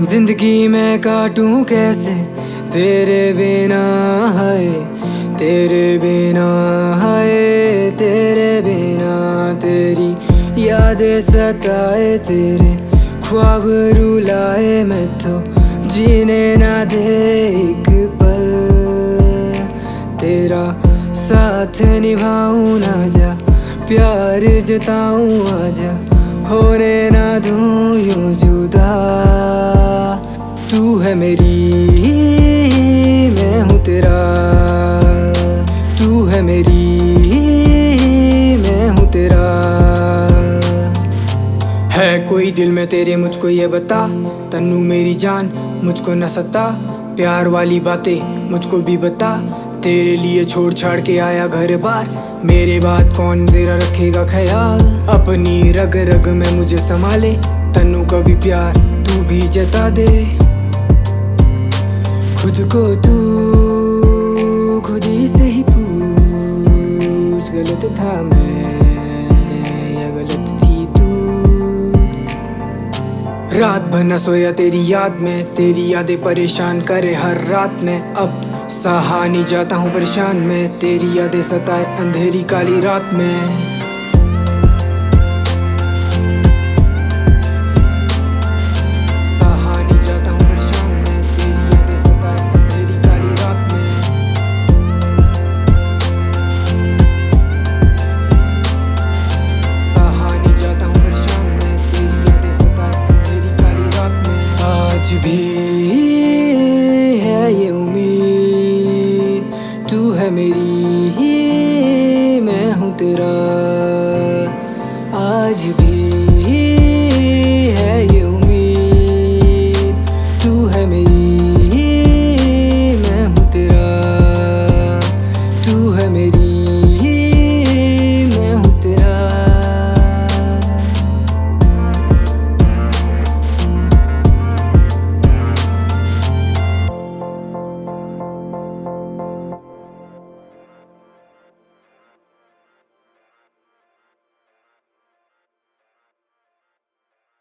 ज़िंदगी में काटूं कैसे? तेरे बिना है, तेरे बिना है, तेरे बिना तेरी यादें सताए तेरे, ख्वाब रुलाए मैं तो जीने ना दे एक पल। तेरा साथ निभाऊं ना जा, प्यार जताऊं आजा, होने ना दूँ है मेरी, मैं हूँ तेरा। तू है मेरी, मैं हूँ तेरा। है कोई दिल में तेरे मुझको ये बता, तन्नू मेरी जान मुझको न सता। प्यार वाली बातें मुझको भी बता, तेरे लिए छोड़ छाड़ के आया घर बार। मेरे बात कौन तेरा रखेगा ख्याल? अपनी रग रग में मुझे संभाले तनु का भी प्यार तू भी जता दे। खुद को तू खुद ही से ही पूछ। गलत था मैं, या गलत थी तू? रात भर न सोया तेरी याद में, तेरी यादें परेशान करे हर रात में। अब सहा नहीं जाता हूँ परेशान में, तेरी यादें सताए अंधेरी काली रात में। तेरा आज भी